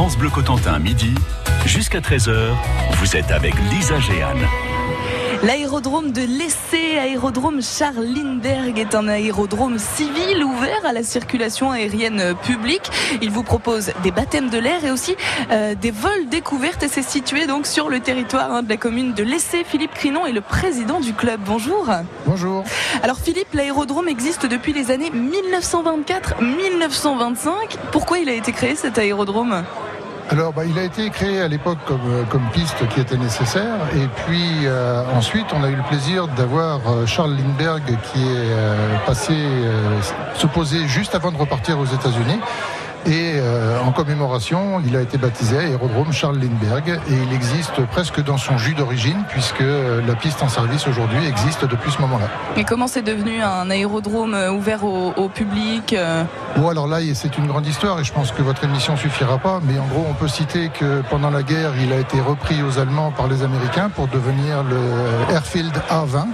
France Bleu Cotentin, midi, jusqu'à 13h, vous êtes avec Lisa Géane. L'aérodrome de l'Essai, aérodrome Charles Lindbergh, est un aérodrome civil ouvert à la circulation aérienne publique. Il vous propose des baptêmes de l'air et aussi euh, des vols découvertes et c'est situé donc sur le territoire hein, de la commune de l'Essai. Philippe Crinon est le président du club. Bonjour. Bonjour. Alors Philippe, l'aérodrome existe depuis les années 1924-1925. Pourquoi il a été créé cet aérodrome? Alors, bah, il a été créé à l'époque comme, euh, piste qui était nécessaire. Et puis euh, ensuite, on a eu le plaisir d'avoir euh, Charles Lindbergh qui est passé se poser juste avant de repartir aux États-Unis. Et euh, en commémoration, il a été baptisé aérodrome Charles Lindbergh et il existe presque dans son jus d'origine puisque la piste en service aujourd'hui existe depuis ce moment-là. Et comment c'est devenu un aérodrome euh, ouvert au, public euh? Bon alors là c'est une grande histoire et je pense que votre émission suffira pas, mais en gros on peut citer que pendant la guerre il a été repris aux Allemands par les Américains pour devenir le Airfield A20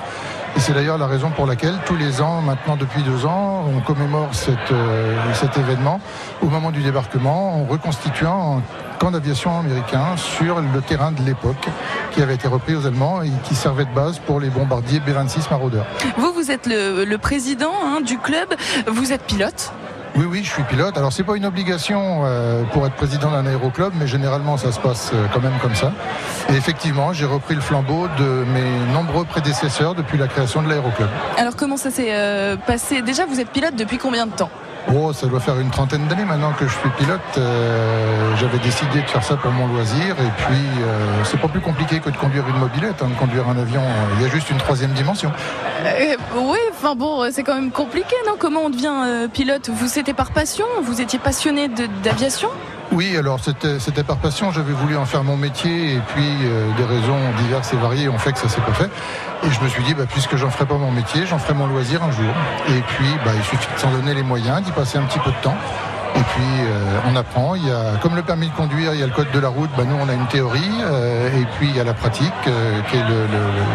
et c'est d'ailleurs la raison pour laquelle tous les ans, maintenant depuis deux ans, on commémore euh, cet événement au moment du débarquement en reconstituant un camp d'aviation américain sur le terrain de l'époque qui avait été repris aux Allemands et qui servait de base pour les bombardiers B-26 Marauder. Vous, vous êtes le, président hein, du club, vous êtes pilote? Oui, oui, je suis pilote. Alors, c'est pas une obligation euh, pour être président d'un aéroclub, mais généralement, ça se passe euh, quand même comme ça. Et effectivement, j'ai repris le flambeau de mes nombreux prédécesseurs depuis la création de l'aéroclub. Alors, comment ça s'est euh, passé? Déjà, vous êtes pilote depuis combien de temps? Oh, ça doit faire une trentaine d'années maintenant que je suis pilote. Euh, j'avais décidé de faire ça pour mon loisir. Et puis, euh, c'est pas plus compliqué que de conduire une mobilette, hein, de conduire un avion. Il y a juste une troisième dimension. Euh, oui, enfin bon, c'est quand même compliqué, non? Comment on devient pilote? Vous c'était par passion? Vous étiez passionné d'aviation? Oui, alors c'était par passion. J'avais voulu en faire mon métier et puis des raisons diverses et variées ont fait que ça s'est pas fait. Et je me suis dit, bah, puisque j'en ferai pas mon métier, j'en ferai mon loisir un jour. Et puis, bah, il suffit de s'en donner les moyens, d'y passer un petit peu de temps. Et puis euh, on apprend. Il y a, comme le permis de conduire, il y a le code de la route. Bah, nous, on a une théorie. Euh, et puis il y a la pratique, euh, qui est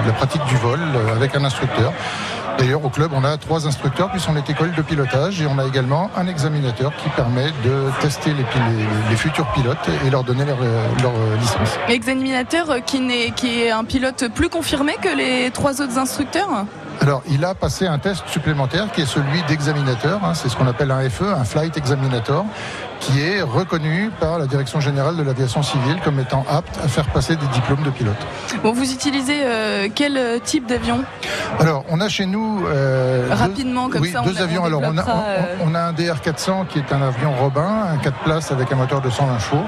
la pratique du vol avec un instructeur. D'ailleurs, au club, on a trois instructeurs, puis on est école de pilotage, et on a également un examinateur qui permet de tester les, futurs pilotes et leur donner leur, leur licence. Examinateur qui, est, qui est un pilote plus confirmé que les trois autres instructeurs? Alors, il a passé un test supplémentaire qui est celui d'examinateur. Hein, c'est ce qu'on appelle un FE, un Flight Examinator, qui est reconnu par la Direction générale de l'aviation civile comme étant apte à faire passer des diplômes de pilote. Bon, vous utilisez euh, quel euh, type d'avion? Alors, on a chez nous euh, rapidement comme oui, deux avions. Alors, on a, on, a, un DR400 qui est un avion Robin, un 4 places avec un moteur de 120 chevaux.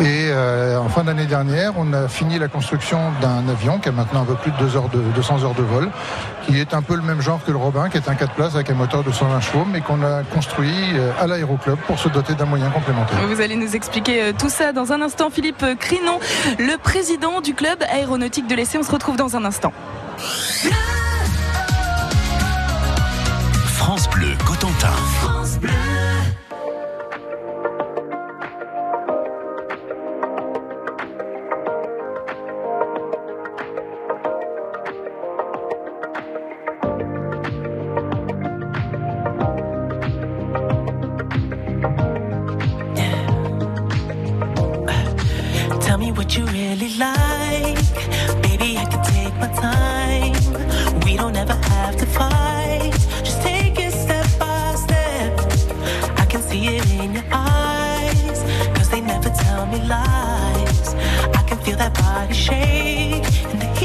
Et en fin d'année dernière, on a fini la construction d'un avion qui a maintenant un peu plus de, 2 heures de 200 heures de vol, qui est un peu le même genre que le Robin, qui est un 4 places avec un moteur de 120 chevaux, mais qu'on a construit à l'aéroclub pour se doter d'un moyen vous allez nous expliquer euh, tout ça dans un instant. Philippe Crinon, le président du club aéronautique de l'Essai. On se retrouve dans un instant. France Bleu Cotentin. I can feel that body shake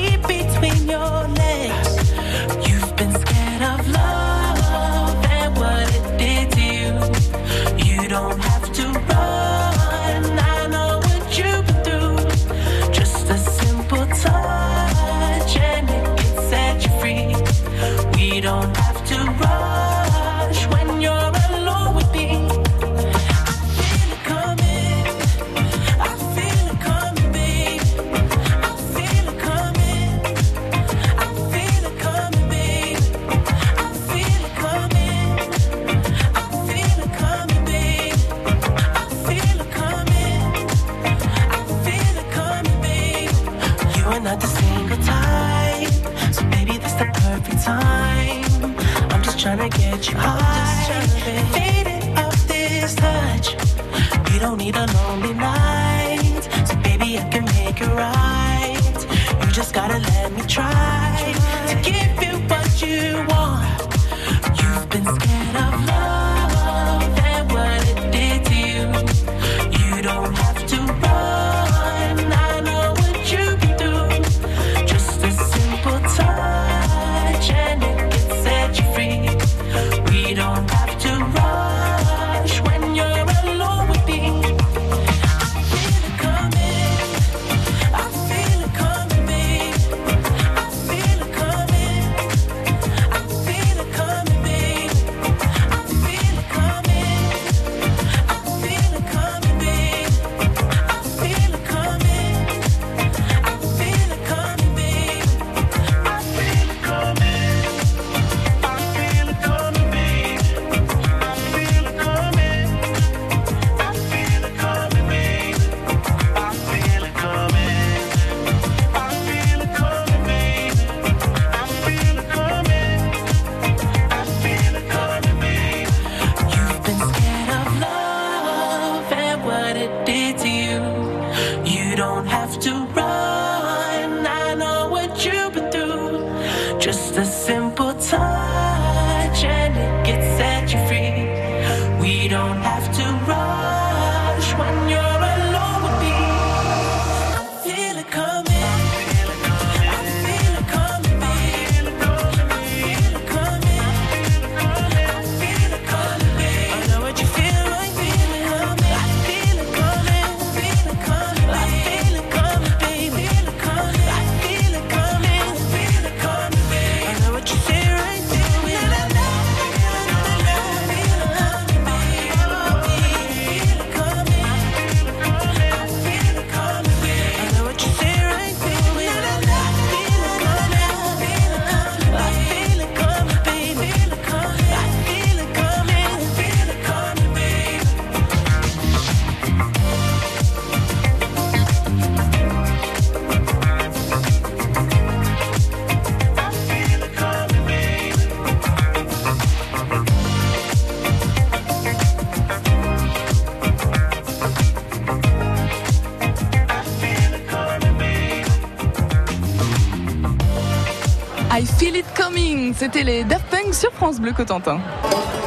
c'était les Daft Punk sur France Bleu Cotentin.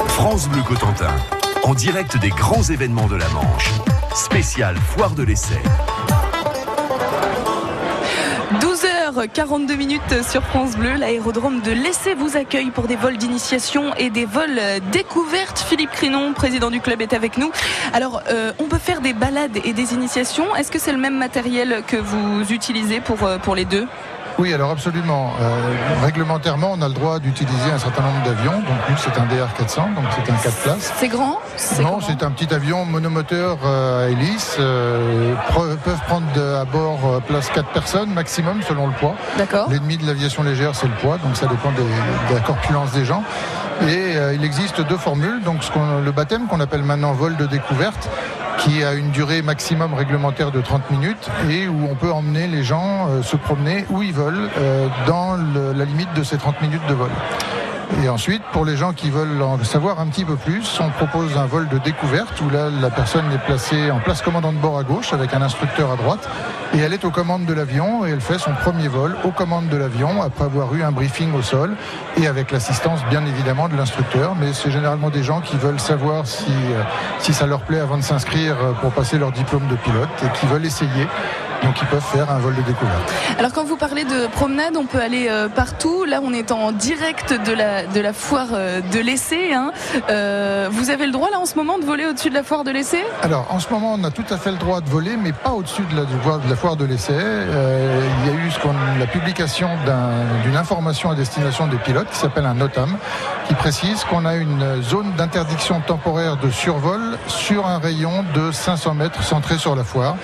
France Bleu Cotentin, en direct des grands événements de la Manche. Spécial Foire de l'Essai. 12h42 minutes sur France Bleu, l'aérodrome de l'Essai vous accueille pour des vols d'initiation et des vols découvertes. Philippe Crinon, président du club, est avec nous. Alors, euh, on peut faire des balades et des initiations. Est-ce que c'est le même matériel que vous utilisez pour, euh, pour les deux? Oui, alors absolument. Euh, réglementairement, on a le droit d'utiliser un certain nombre d'avions. Donc nous, c'est un DR400, donc c'est un 4 places. C'est grand Non, c'est un petit avion monomoteur euh, à hélice. euh, pre- peuvent prendre de- à bord euh, place 4 personnes maximum selon le poids. D'accord. L'ennemi de l'aviation légère, c'est le poids, donc ça dépend des- de la corpulence des gens. Et il existe deux formules. Donc ce le baptême qu'on appelle maintenant vol de découverte, qui a une durée maximum réglementaire de 30 minutes et où on peut emmener les gens euh, se promener où ils veulent euh, dans la limite de ces 30 minutes de vol. Et ensuite, pour les gens qui veulent en savoir un petit peu plus, on propose un vol de découverte où là, la personne est placée en place commandant de bord à gauche avec un instructeur à droite et elle est aux commandes de l'avion et elle fait son premier vol aux commandes de l'avion après avoir eu un briefing au sol et avec l'assistance bien évidemment de l'instructeur. Mais c'est généralement des gens qui veulent savoir si, euh, si ça leur plaît avant de s'inscrire pour passer leur diplôme de pilote et qui veulent essayer. Donc ils peuvent faire un vol de découverte. Alors quand vous parlez de promenade, on peut aller euh, partout. Là, on est en direct de la, de la foire euh, de l'essai. hein. Euh, vous avez le droit là en ce moment de voler au-dessus de la foire de l'essai? Alors, en ce moment, on a tout à fait le droit de voler, mais pas au-dessus de la, de foire de l'essai. Il y a eu ce la publication d'un- d'une information à destination des pilotes qui s'appelle un NOTAM, qui précise qu'on a une zone d'interdiction temporaire de survol sur un rayon de 500 mètres centré sur la foire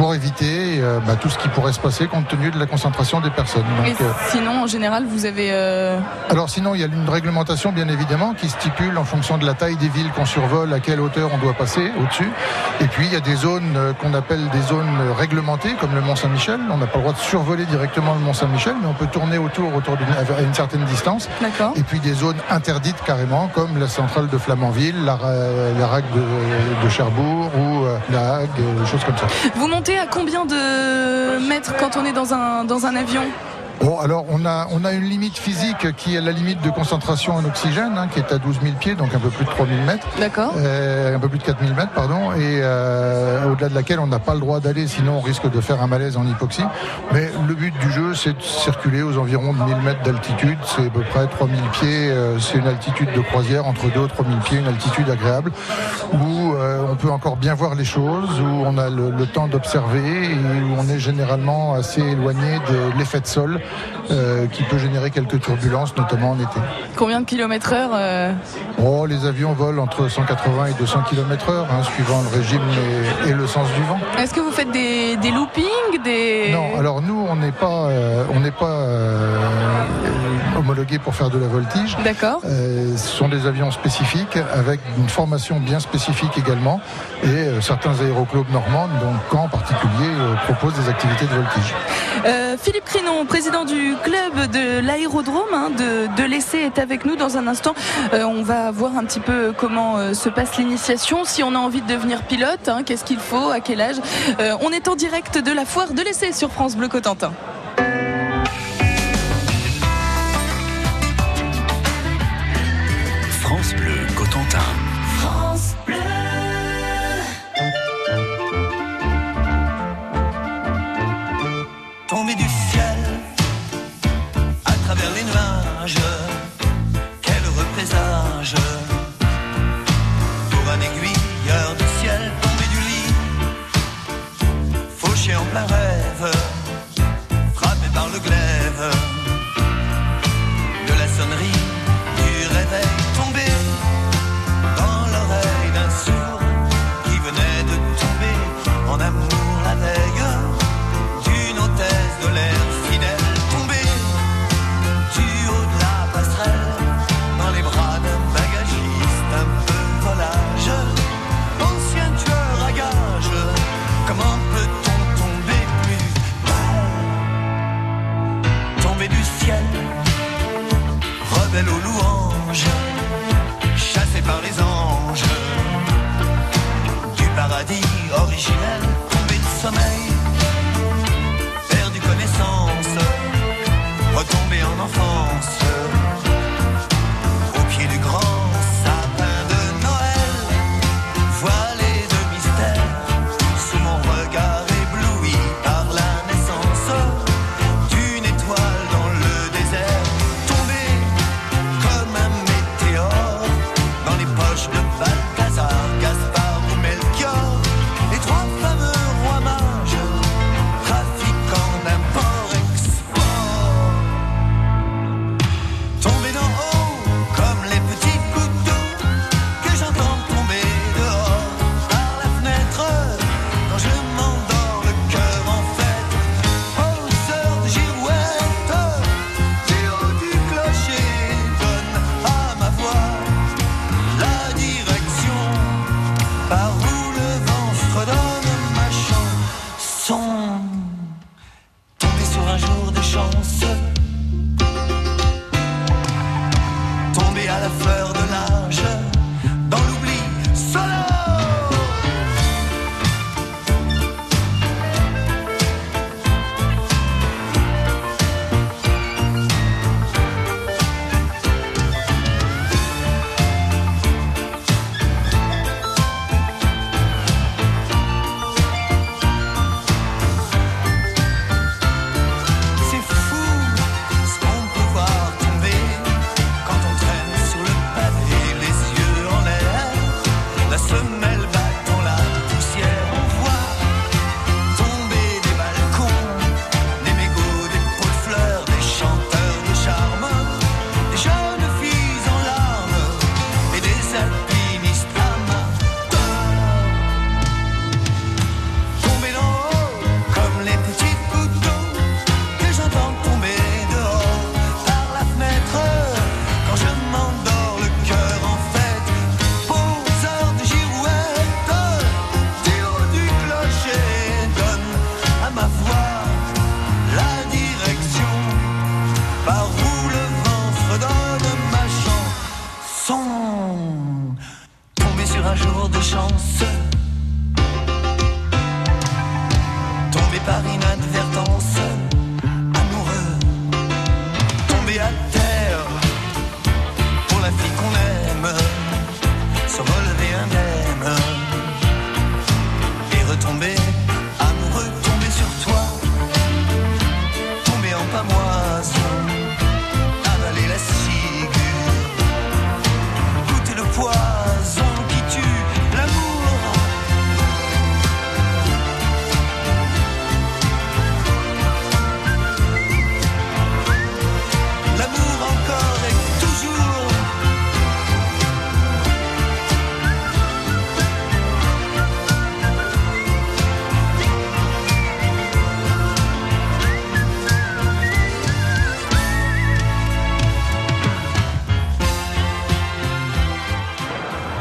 pour éviter euh, bah, tout ce qui pourrait se passer compte tenu de la concentration des personnes. Donc, euh, sinon, en général, vous avez. euh, alors sinon, il y a une réglementation bien évidemment qui stipule en fonction de la taille des villes qu'on survole à quelle hauteur on doit passer au-dessus. Et puis il y a des zones qu'on appelle des zones réglementées comme le Mont Saint-Michel. On n'a pas le droit de survoler directement le Mont Saint-Michel, mais on peut tourner autour, autour d'une, à une certaine distance. D'accord. Et puis des zones interdites carrément, comme la centrale de Flamanville, la, la RAC de, de Cherbourg ou la Hague, des choses comme ça. Vous montez à combien de mètres quand on est dans un, dans un avion? Bon, alors on a, on a une limite physique qui est la limite de concentration en oxygène, hein, qui est à 12 000 pieds, donc un peu plus de 3 000 mètres. D'accord. Euh, un peu plus de 4000 mètres, pardon, et euh, au-delà de laquelle on n'a pas le droit d'aller, sinon on risque de faire un malaise en hypoxie. Mais le but du jeu, c'est de circuler aux environs de 1000 mètres d'altitude, c'est à peu près 3000 pieds, euh, c'est une altitude de croisière entre 2 et 3000 pieds, une altitude agréable, où euh, on peut encore bien voir les choses, où on a le, le temps d'observer et où on est généralement assez éloigné de l'effet de sol euh, qui peut générer quelques turbulences, notamment en été. Combien de kilomètres heure euh, Oh, les avions volent entre 180 et 200 km heure, hein, suivant le régime et, et le sens du vent. Est-ce que vous faites des, des loopings des... Non, alors nous, on n'est pas, euh, on n'est pas euh, homologué pour faire de la voltige. D'accord. Ce sont des avions spécifiques avec une formation bien spécifique également et certains aéroclubs normands, donc Caen en particulier, proposent des activités de voltige. Philippe Crinon, président du club de l'aérodrome hein, de, l'essai, est avec nous dans un instant. Euh, on va voir un petit peu comment euh, se passe l'initiation. Si on a envie de devenir pilote, hein, qu'est-ce qu'il faut, à quel âge. Euh, on est en direct de la foire de l'essai sur France Bleu Cotentin. France Bleu Cotentin.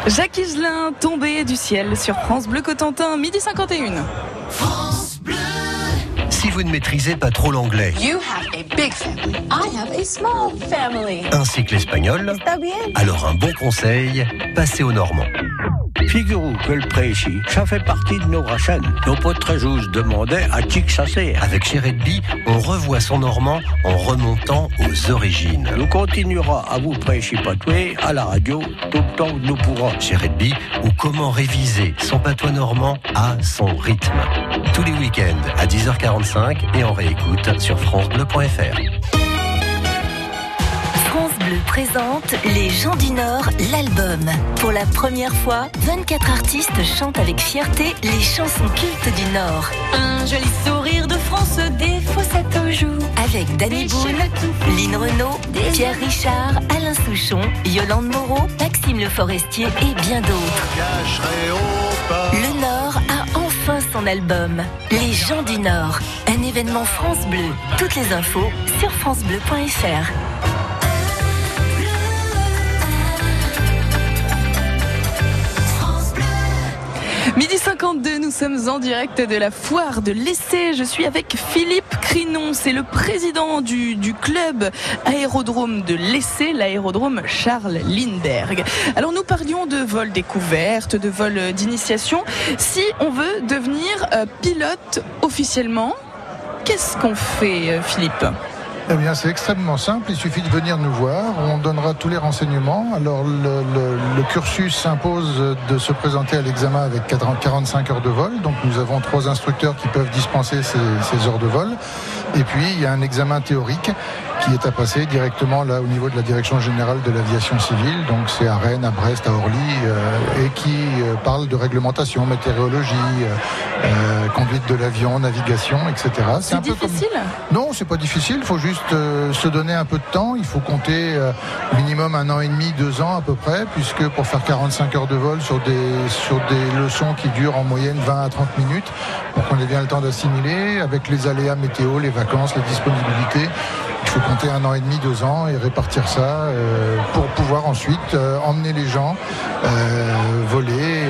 Jacques Higelin, tombé du ciel sur France Bleu Cotentin, midi 51. Si vous ne maîtrisez pas trop l'anglais, You have a big family. I have a small family. ainsi que l'espagnol, alors un bon conseil, passez au normand. Figurez-vous que le pré ici, ça fait partie de nos racines. Nos potes très demandaient à qui que ça sert. Avec Chéredby, on revoit son normand en remontant aux origines. Nous continuera à vous prêcher patoué à la radio tout le temps que nous pourrons. Chéredby, ou comment réviser son patois normand à son rythme. Tous les week-ends à 10h45 et en réécoute sur francebleu.fr. Présente Les gens du Nord, l'album. Pour la première fois, 24 artistes chantent avec fierté les chansons cultes du Nord. Un joli sourire de France, des fossettes aux joues. Avec Danny Boone, Lynn Renault, Pierre Richard, Alain Souchon, Yolande Moreau, Maxime Le Forestier et bien d'autres. Le Nord a enfin son album. Les gens du Nord. Un événement France Bleu. Toutes les infos sur francebleu.fr. Midi 52, nous sommes en direct de la foire de l'essai. Je suis avec Philippe Crinon, c'est le président du, club aérodrome de l'essai, l'aérodrome Charles Lindbergh. Alors nous parlions de vol découverte, de vol d'initiation. Si on veut devenir euh, pilote officiellement, qu'est-ce qu'on fait euh, Philippe? Eh bien, c'est extrêmement simple. Il suffit de venir nous voir. On donnera tous les renseignements. Alors, le, cursus s'impose de se présenter à l'examen avec 40 45 heures de vol. Donc, nous avons trois instructeurs qui peuvent dispenser ces heures de vol. Et puis, il y a un examen théorique qui est à passer directement là au niveau de la direction générale de l'aviation civile. Donc, c'est à Rennes, à Brest, à Orly, euh, et qui euh, parle de réglementation, météorologie, euh, euh, conduite de l'avion, navigation, etc. C'est peu comme- difficile non, c'est pas difficile. Il faut juste euh, se donner un peu de temps. Il faut compter euh, minimum un an et demi, deux ans à peu près, puisque pour faire 45 heures de vol sur des sur des leçons qui durent en moyenne 20 à 30 minutes, pour qu'on ait bien le temps d'assimiler avec les aléas météo, les vacances, les disponibilités. Il faut compter un an et demi, deux ans et répartir ça euh, pour pouvoir ensuite euh, emmener les gens euh, voler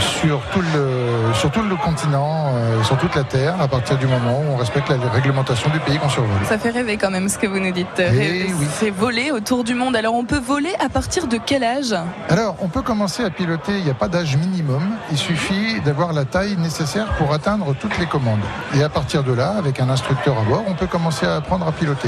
sur tout le sur tout le continent, sur toute la terre, à partir du moment où on respecte la réglementation du pays qu'on survole. Ça fait rêver quand même ce que vous nous dites. Eh oui. C'est voler autour du monde. Alors on peut voler à partir de quel âge? Alors, on peut commencer à piloter, il n'y a pas d'âge minimum, il suffit d'avoir la taille nécessaire pour atteindre toutes les commandes. Et à partir de là, avec un instructeur à bord, on peut commencer à apprendre à piloter.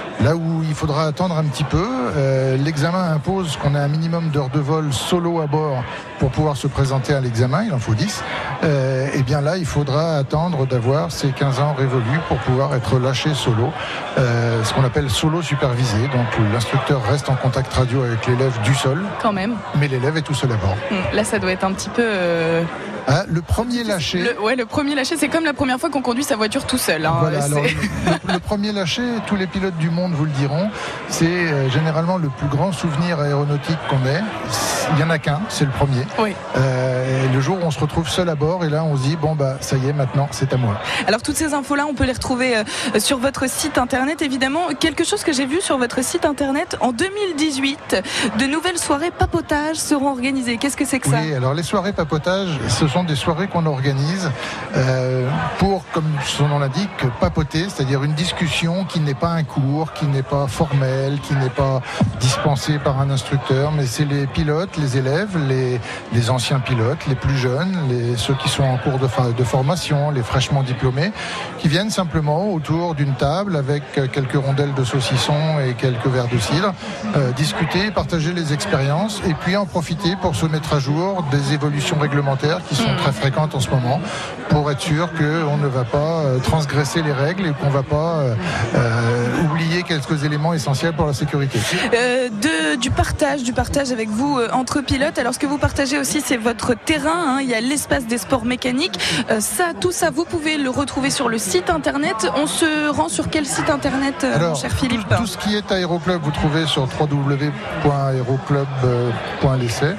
Là où il faudra attendre un petit peu, euh, l'examen impose qu'on ait un minimum d'heures de vol solo à bord pour pouvoir se présenter à l'examen, il en faut 10. Euh, et bien là, il faudra attendre d'avoir ces 15 ans révolus pour pouvoir être lâché solo, euh, ce qu'on appelle solo supervisé. Donc l'instructeur reste en contact radio avec l'élève du sol, quand même mais l'élève est tout seul à bord. Hmm, Là ça doit être un petit peu... Ah, le premier lâché. Le, ouais, le premier lâché, c'est comme la première fois qu'on conduit sa voiture tout seul. hein. Voilà, le premier lâché, tous les pilotes du monde vous le diront, c'est euh, généralement le plus grand souvenir aéronautique qu'on ait. Il n'y en a qu'un, c'est le premier. Oui. Euh, le jour où on se retrouve seul à bord, et là on se dit, bon bah ça y est, maintenant c'est à moi. Alors toutes ces infos-là, on peut les retrouver euh, sur votre site internet, évidemment. Quelque chose que j'ai vu sur votre site internet en 2018, de nouvelles soirées papotage seront organisées. Qu'est-ce que c'est que ça Oui, alors les soirées papotage, ce sont des soirées qu'on organise euh, pour, comme son nom l'indique, papoter, c'est-à-dire une discussion qui n'est pas un cours, qui n'est pas formel, qui n'est pas dispensé par un instructeur, mais c'est les pilotes, les élèves, les, les anciens pilotes, les plus jeunes, les, ceux qui sont en cours de, formation, les fraîchement diplômés, qui viennent simplement autour d'une table avec quelques rondelles de saucisson et quelques verres de cidre, euh, discuter, partager les expériences et puis en profiter pour se mettre à jour des évolutions réglementaires qui sont très fréquentes en ce moment pour être sûr qu'on ne va pas euh, transgresser les règles et qu'on ne va pas euh, euh, quelques éléments essentiels pour la sécurité. Euh, de, du partage, du partage avec vous euh, entre pilotes. Alors ce que vous partagez aussi, c'est votre terrain. hein. Il y a l'espace des sports mécaniques. Euh, ça, tout ça, vous pouvez le retrouver sur le site internet. On se rend sur quel site internet, mon cher Philippe tout, tout ce qui est aéroclub, vous trouvez sur www.aéroclub.l'essai.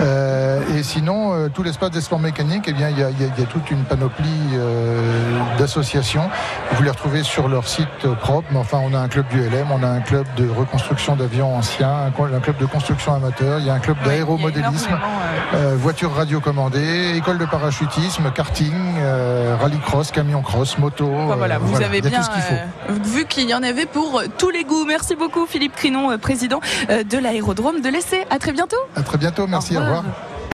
Euh, et sinon, euh, tout l'espace des sports mécaniques, eh bien, il y, y y a toute une panoplie euh, d'associations. Vous les retrouvez sur leur site propre. Mais enfin, on a un club du LM, on a un club de reconstruction d'avions anciens, un, club de construction amateur, il y a un club Ouais, d'aéromodélisme, euh, euh, voiture radiocommandée, école de parachutisme, karting, euh, rallycross, camion cross, moto. Enfin, voilà, euh, vous voilà, avez bien tout ce qu'il faut. vu qu'il y en avait pour tous les goûts. Merci beaucoup Philippe Crinon, président de l'aérodrome de l'Essai. À très bientôt. À très bientôt, merci, Au au revoir. revoir.